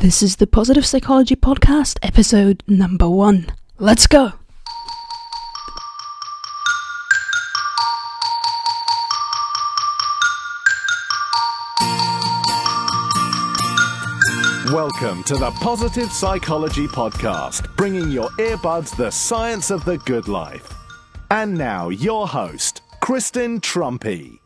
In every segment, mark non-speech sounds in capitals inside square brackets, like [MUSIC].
This is the Positive Psychology Podcast, episode number one. Let's go! Welcome to the Positive Psychology Podcast, bringing your earbuds the science of the good life. And now, your host, Kristen Truempy.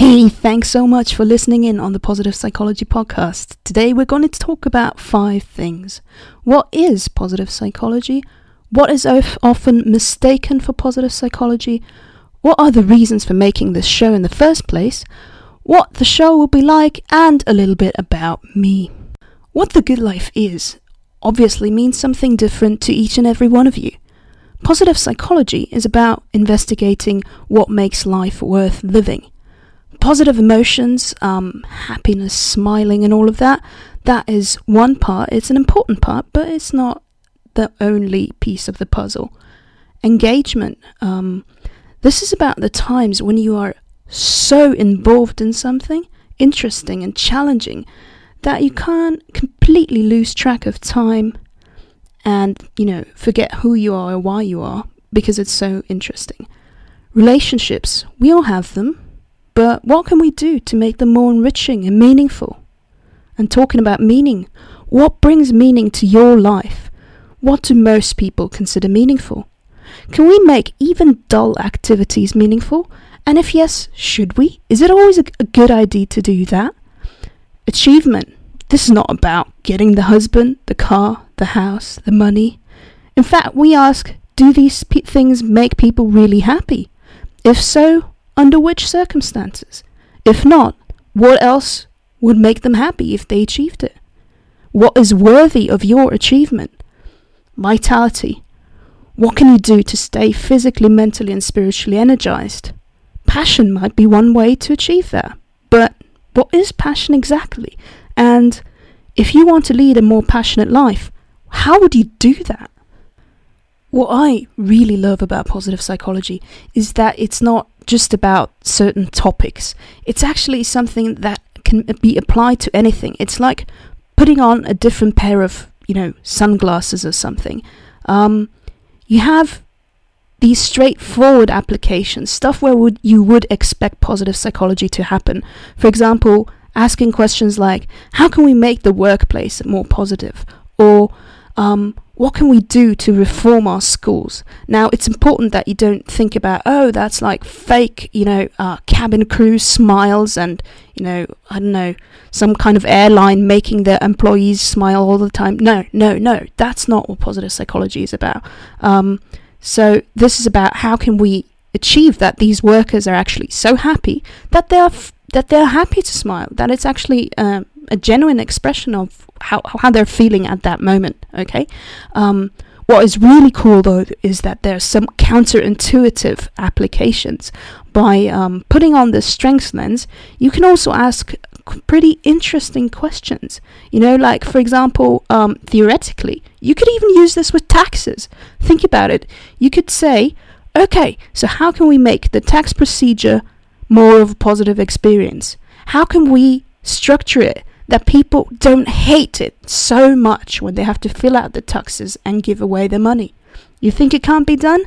Hey, thanks so much for listening in on the Positive Psychology Podcast. Today we're going to talk about five things. What is positive psychology? What is often mistaken for positive psychology? What are the reasons for making this show in the first place? What the show will be like, and a little bit about me. What the good life is obviously means something different to each and every one of you. Positive psychology is about investigating what makes life worth living. Positive emotions, um, happiness, smiling, and all of that, that is one part. It's an important part, but it's not the only piece of the puzzle. Engagement. Um, this is about the times when you are so involved in something interesting and challenging that you can't completely lose track of time and, you know, forget who you are or why you are because it's so interesting. Relationships, we all have them, but what can we do to make them more enriching and meaningful? And talking about meaning, what brings meaning to your life? What do most people consider meaningful? Can we make even dull activities meaningful? And if yes, should we? Is it always a, good idea to do that? Achievement. This is not about getting the husband, the car, the house, the money. In fact, we ask do these things make people really happy? If so, under which circumstances? If not, what else would make them happy if they achieved it? What is worthy of your achievement? Vitality. What can you do to stay physically, mentally, and spiritually energized? Passion might be one way to achieve that. But what is passion exactly? And if you want to lead a more passionate life, how would you do that? What I really love about positive psychology is that it's not just about certain topics. It's actually something that can be applied to anything. It's like putting on a different pair of, you know, sunglasses or something. Um, you have these straightforward applications, stuff where would you would expect positive psychology to happen. For example, asking questions like, "How can we make the workplace more positive?" or um, what can we do to reform our schools? Now, it's important that you don't think about, oh, that's like fake, you know, uh, cabin crew smiles and, you know, I don't know, some kind of airline making their employees smile all the time. No, no, no, that's not what positive psychology is about. Um, so, this is about how can we achieve that these workers are actually so happy that they are f- that they're happy to smile, that it's actually um, a genuine expression of how, how they're feeling at that moment. Okay. Um, what is really cool though is that there's some counterintuitive applications. By um, putting on the strengths lens, you can also ask pretty interesting questions. You know, like for example, um, theoretically, you could even use this with taxes. Think about it. You could say, okay, so how can we make the tax procedure more of a positive experience? How can we structure it that people don't hate it so much when they have to fill out the taxes and give away their money? You think it can't be done?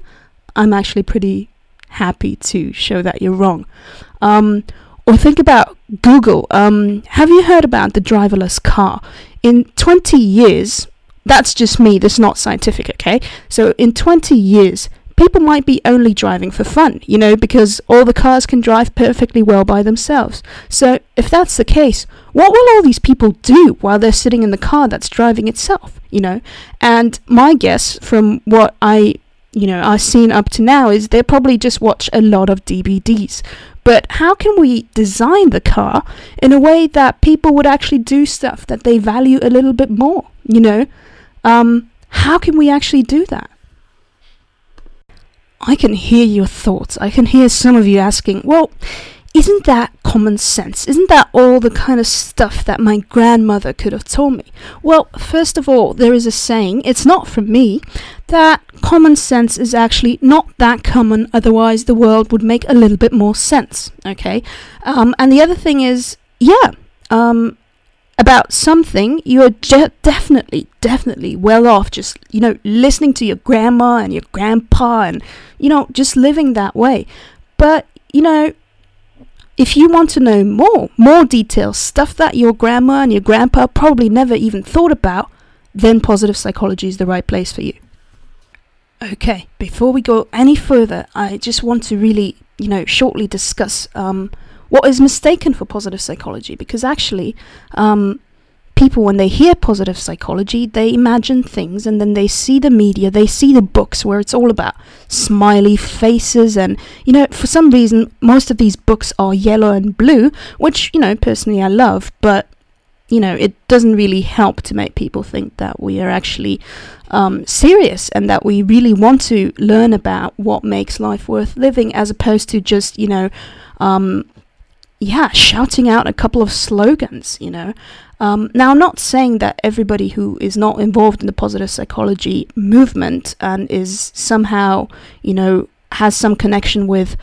I'm actually pretty happy to show that you're wrong. Um, or think about Google. Um, have you heard about the driverless car? In 20 years, that's just me, that's not scientific, okay? So in 20 years, people might be only driving for fun, you know, because all the cars can drive perfectly well by themselves. So, if that's the case, what will all these people do while they're sitting in the car that's driving itself, you know? And my guess from what I, you know, I've seen up to now is they'll probably just watch a lot of DVDs. But how can we design the car in a way that people would actually do stuff that they value a little bit more, you know? Um, how can we actually do that? I can hear your thoughts. I can hear some of you asking, well, isn't that common sense? Isn't that all the kind of stuff that my grandmother could have told me? Well, first of all, there is a saying, it's not from me, that common sense is actually not that common, otherwise, the world would make a little bit more sense, okay? Um, and the other thing is, yeah, um, about something, you're je- definitely, definitely well off just, you know, listening to your grandma and your grandpa and, you know, just living that way. But, you know, if you want to know more, more details, stuff that your grandma and your grandpa probably never even thought about, then positive psychology is the right place for you. Okay, before we go any further, I just want to really, you know, shortly discuss um, what is mistaken for positive psychology? Because actually um, people when they hear positive psychology they imagine things and then they see the media they see the books where it's all about smiley faces and you know for some reason most of these books are yellow and blue which you know personally i love but you know it doesn't really help to make people think that we are actually um, serious and that we really want to learn about what makes life worth living as opposed to just you know um, yeah, shouting out a couple of slogans, you know. Um, now, I'm not saying that everybody who is not involved in the positive psychology movement and is somehow, you know, has some connection with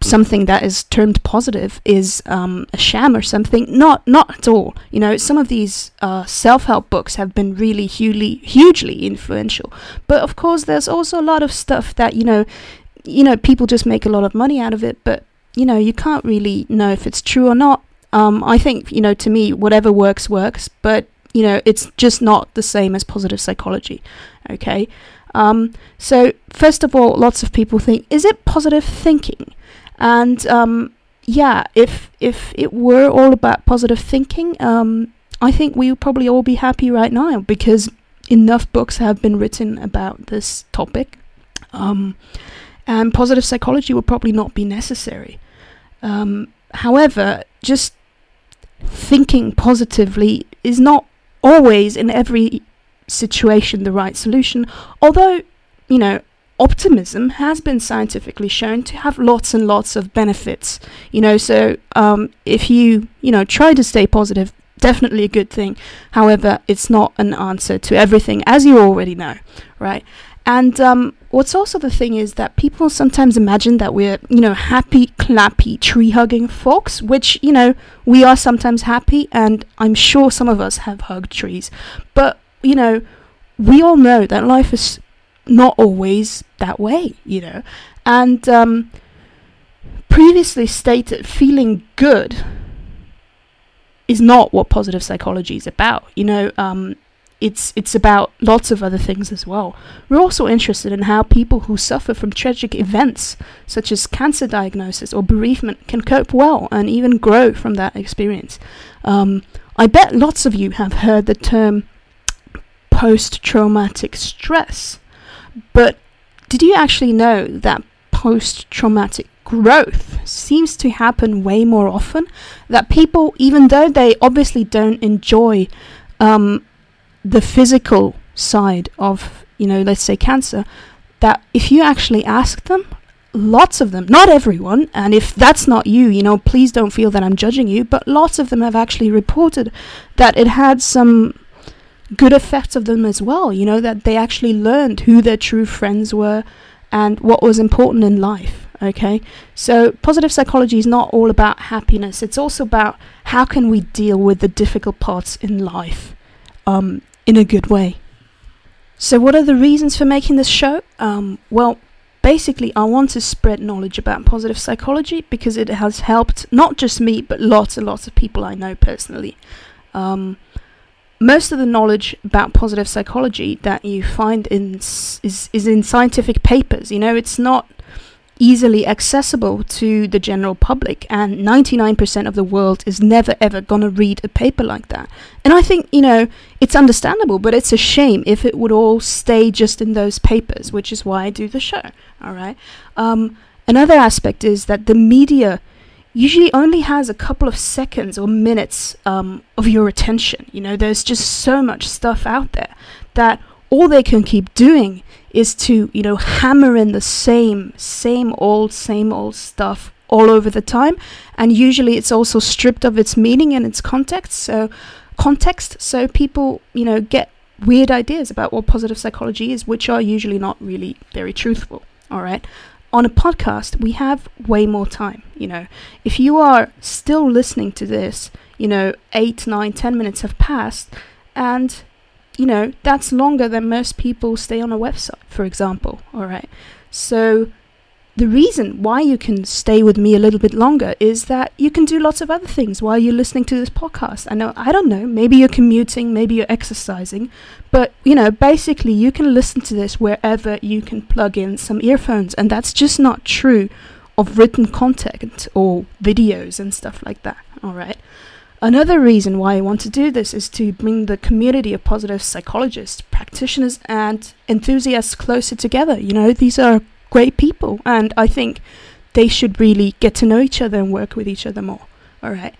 something that is termed positive is um, a sham or something. Not, not at all. You know, some of these uh, self-help books have been really hugely, hugely influential. But of course, there's also a lot of stuff that you know, you know, people just make a lot of money out of it, but you know, you can't really know if it's true or not. Um, I think, you know, to me, whatever works, works, but, you know, it's just not the same as positive psychology. Okay. Um, so, first of all, lots of people think, is it positive thinking? And, um, yeah, if if it were all about positive thinking, um, I think we would probably all be happy right now because enough books have been written about this topic. And positive psychology would probably not be necessary. Um, however, just thinking positively is not always in every situation the right solution, although, you know, optimism has been scientifically shown to have lots and lots of benefits. You know, so um, if you, you know, try to stay positive, definitely a good thing. However, it's not an answer to everything, as you already know, right? And um, what's also the thing is that people sometimes imagine that we're, you know, happy, clappy, tree hugging folks, which, you know, we are sometimes happy, and I'm sure some of us have hugged trees. But, you know, we all know that life is not always that way, you know. And um, previously stated, feeling good is not what positive psychology is about. You know, um, it's it's about lots of other things as well. We're also interested in how people who suffer from tragic events such as cancer diagnosis or bereavement can cope well and even grow from that experience. Um, I bet lots of you have heard the term post-traumatic stress, but did you actually know that post-traumatic growth seems to happen way more often? That people, even though they obviously don't enjoy um, the physical side of, you know, let's say cancer, that if you actually ask them, lots of them, not everyone, and if that's not you, you know, please don't feel that I'm judging you, but lots of them have actually reported that it had some good effects of them as well, you know, that they actually learned who their true friends were and what was important in life. Okay, so positive psychology is not all about happiness, it's also about how can we deal with the difficult parts in life. Um, in a good way. So, what are the reasons for making this show? Um, well, basically, I want to spread knowledge about positive psychology because it has helped not just me, but lots and lots of people I know personally. Um, most of the knowledge about positive psychology that you find in is is in scientific papers. You know, it's not easily accessible to the general public and 99% of the world is never ever to read a paper like that. And i think you know it's understandable but it's a shame if it would all stay just in those papers which is why i do the show all right? Um, another aspect is that the media usually only has a couple of seconds or minutes um, of your attention. You know there's just so much stuff out there that all they can keep doing is to you know hammer in the same same old same old stuff all over the time. And usually it's also stripped of its meaning and its context. So context so people you know get weird ideas about what positive psychology is which are usually not really very truthful. All right? On a podcast we have way more time you know. If you are still listening to this you know, eight, nine, ten minutes have passed, and you know, that's longer than most people stay on a website, for example. All right. So the reason why you can stay with me a little bit longer is that you can do lots of other things while you're listening to this podcast. I know, I don't know, maybe you're commuting, maybe you're exercising, but you know, basically you can listen to this wherever you can plug in some earphones, and that's just not true of written content or videos and stuff like that. All right. Another reason why I want to do this is to bring the community of positive psychologists, practitioners, and enthusiasts closer together. You know, these are great people, and I think they should really get to know each other and work with each other more. All right.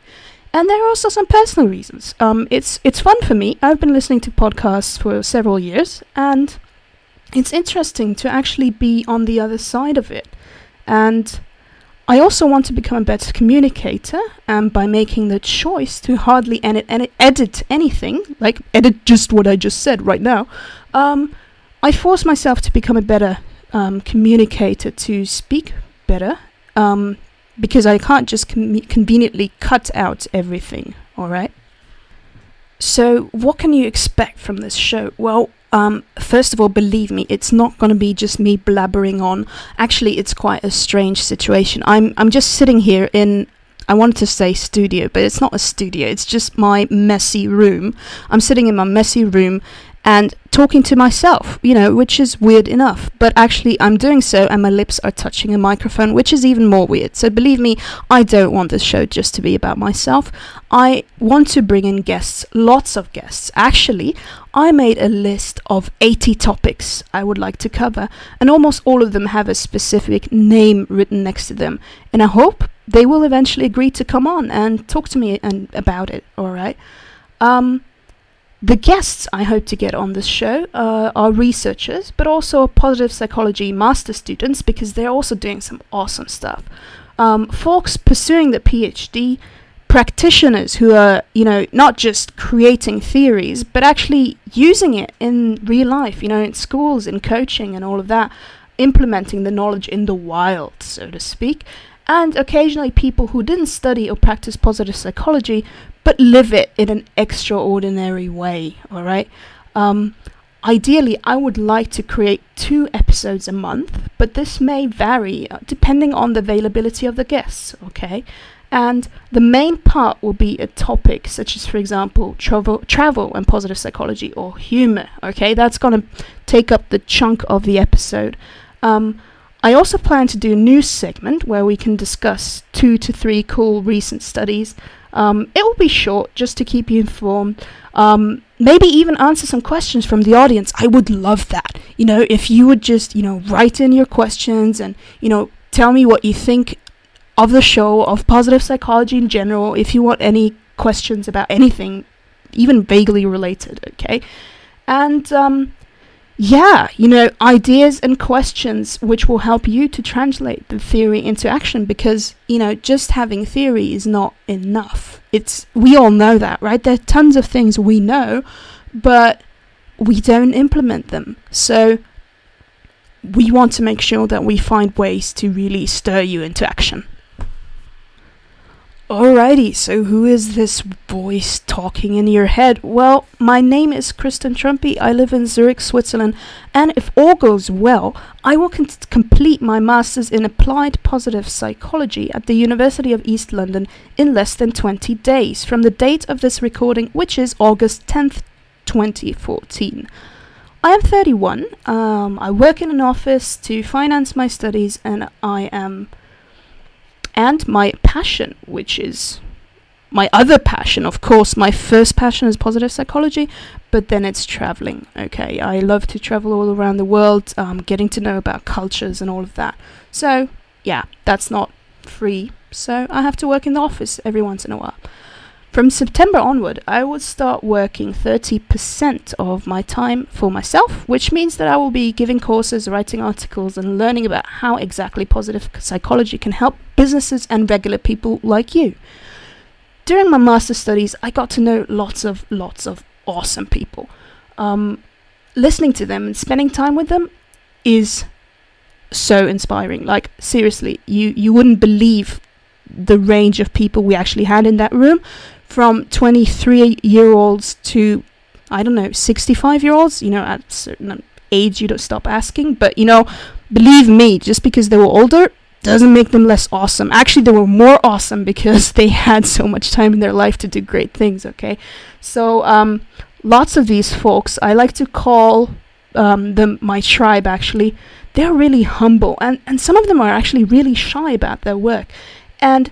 And there are also some personal reasons. Um, it's it's fun for me. I've been listening to podcasts for several years, and it's interesting to actually be on the other side of it. And I also want to become a better communicator, and by making the choice to hardly edit, edit, anything, like edit just what I just said right now, um, I force myself to become a better um, communicator to speak better um, because I can't just com- conveniently cut out everything, alright? So, what can you expect from this show? Well, um, first of all, believe me, it's not going to be just me blabbering on. Actually, it's quite a strange situation. I'm I'm just sitting here in I wanted to say studio, but it's not a studio. It's just my messy room. I'm sitting in my messy room and talking to myself, you know, which is weird enough. But actually, I'm doing so, and my lips are touching a microphone, which is even more weird. So believe me, I don't want this show just to be about myself. I want to bring in guests, lots of guests. Actually, I made a list of 80 topics I would like to cover, and almost all of them have a specific name written next to them. And I hope they will eventually agree to come on and talk to me and about it. All right. Um, the guests I hope to get on this show uh, are researchers, but also positive psychology master students because they're also doing some awesome stuff. Um, folks pursuing the PhD, practitioners who are, you know, not just creating theories, but actually using it in real life, you know, in schools, in coaching, and all of that, implementing the knowledge in the wild, so to speak. And occasionally people who didn't study or practice positive psychology, but live it in an extraordinary way, alright? Um, ideally, I would like to create two episodes a month, but this may vary uh, depending on the availability of the guests, okay? And the main part will be a topic such as, for example, travel, travel and positive psychology or humor. Okay, that's going to take up the chunk of the episode. Um, I also plan to do a news segment where we can discuss two to three cool recent studies um, it will be short just to keep you informed. Um, maybe even answer some questions from the audience. I would love that. You know, if you would just, you know, write in your questions and, you know, tell me what you think of the show, of positive psychology in general, if you want any questions about anything, even vaguely related, okay? And, um, yeah, you know, ideas and questions which will help you to translate the theory into action because, you know, just having theory is not enough. It's we all know that, right? There are tons of things we know, but we don't implement them. So we want to make sure that we find ways to really stir you into action. Alrighty, so who is this voice talking in your head? Well, my name is Kristen Truempy. I live in Zurich, Switzerland, and if all goes well, I will con- complete my master's in applied positive psychology at the University of East London in less than 20 days from the date of this recording, which is August 10th, 2014. I am 31. Um, I work in an office to finance my studies, and I am and my passion, which is my other passion. Of course, my first passion is positive psychology, but then it's traveling. Okay, I love to travel all around the world, um, getting to know about cultures and all of that. So, yeah, that's not free. So, I have to work in the office every once in a while. From September onward, I will start working 30% of my time for myself, which means that I will be giving courses, writing articles, and learning about how exactly positive psychology can help businesses and regular people like you. During my master studies, I got to know lots of lots of awesome people. Um, listening to them and spending time with them is so inspiring. Like seriously, you you wouldn't believe the range of people we actually had in that room from 23 year olds to, I don't know, 65 year olds. You know, at certain age, you don't stop asking. But, you know, believe me, just because they were older doesn't make them less awesome. Actually, they were more awesome because [LAUGHS] they had so much time in their life to do great things, okay? So, um, lots of these folks, I like to call um, them my tribe actually, they're really humble and, and some of them are actually really shy about their work. And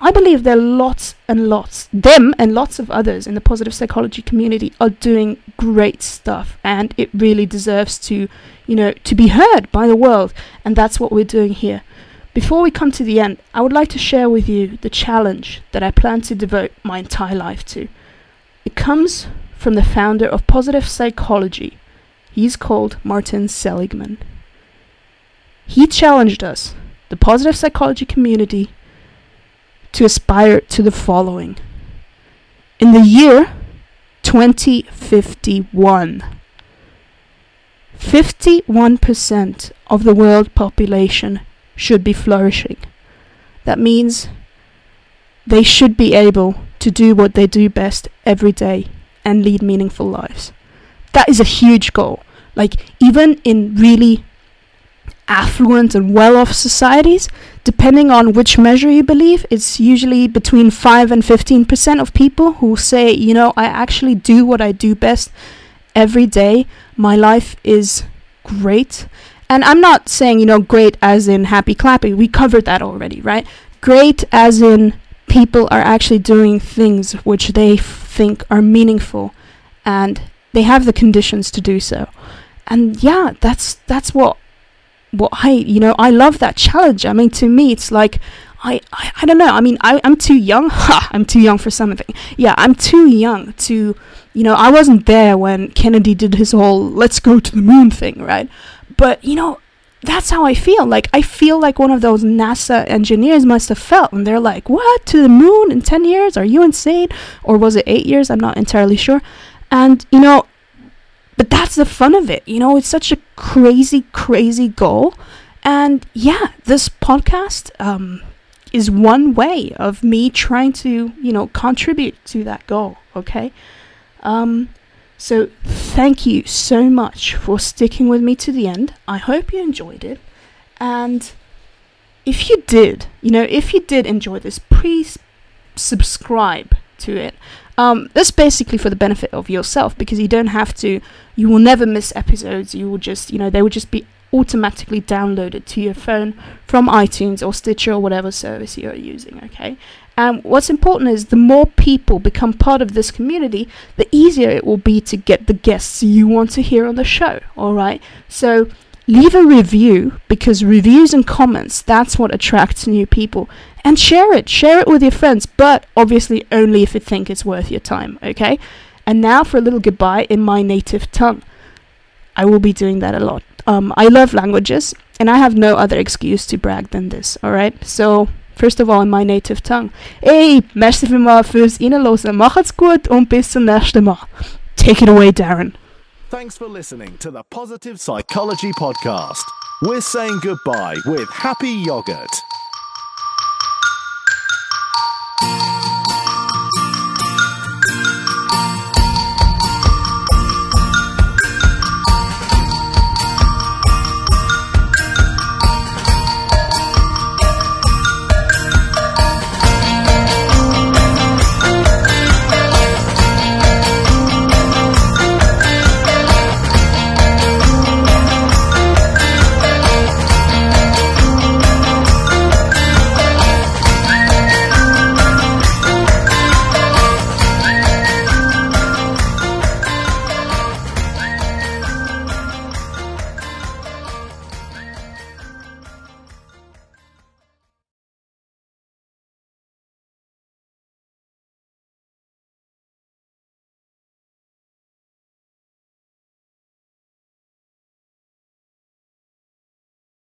I believe there are lots and lots, them and lots of others in the positive psychology community are doing great stuff and it really deserves to, you know, to be heard by the world. And that's what we're doing here. Before we come to the end, I would like to share with you the challenge that I plan to devote my entire life to. It comes from the founder of positive psychology. He's called Martin Seligman. He challenged us, the positive psychology community, to aspire to the following. In the year 2051, 51% of the world population should be flourishing. That means they should be able to do what they do best every day and lead meaningful lives. That is a huge goal. Like, even in really affluent and well off societies, depending on which measure you believe, it's usually between 5 and 15% of people who say, you know, I actually do what I do best every day. My life is great. And I'm not saying, you know, great as in happy clappy. We covered that already, right? Great as in people are actually doing things which they think are meaningful and they have the conditions to do so. And yeah, that's that's what what I you know I love that challenge. I mean, to me, it's like I, I, I don't know. I mean, I, I'm too young. [LAUGHS] Ha! I'm too young for something. Yeah, I'm too young to, you know, I wasn't there when Kennedy did his whole let's go to the moon thing, right? But, you know, that's how I feel. Like, I feel like one of those NASA engineers must have felt. And they're like, what? To the moon in 10 years? Are you insane? Or was it eight years? I'm not entirely sure. And, you know, but that's the fun of it. You know, it's such a crazy, crazy goal. And yeah, this podcast um, is one way of me trying to, you know, contribute to that goal. Okay. Um, so thank you so much for sticking with me to the end. I hope you enjoyed it. And if you did, you know, if you did enjoy this, please subscribe to it. Um, that's basically for the benefit of yourself because you don't have to, you will never miss episodes. You will just, you know, they will just be automatically downloaded to your phone from iTunes or Stitcher or whatever service you're using, okay? And what's important is the more people become part of this community, the easier it will be to get the guests you want to hear on the show, alright? So leave a review because reviews and comments, that's what attracts new people and share it. Share it with your friends, but obviously only if you think it's worth your time, okay? And now for a little goodbye in my native tongue. I will be doing that a lot. Um, I love languages, and I have no other excuse to brag than this, alright? So, first of all, in my native tongue. Hey, merci vielmals fürs Innerlosen. Macht's gut und bis zum nächsten Mal. Take it away, Darren. Thanks for listening to the Positive Psychology Podcast. We're saying goodbye with happy yogurt. Thank you.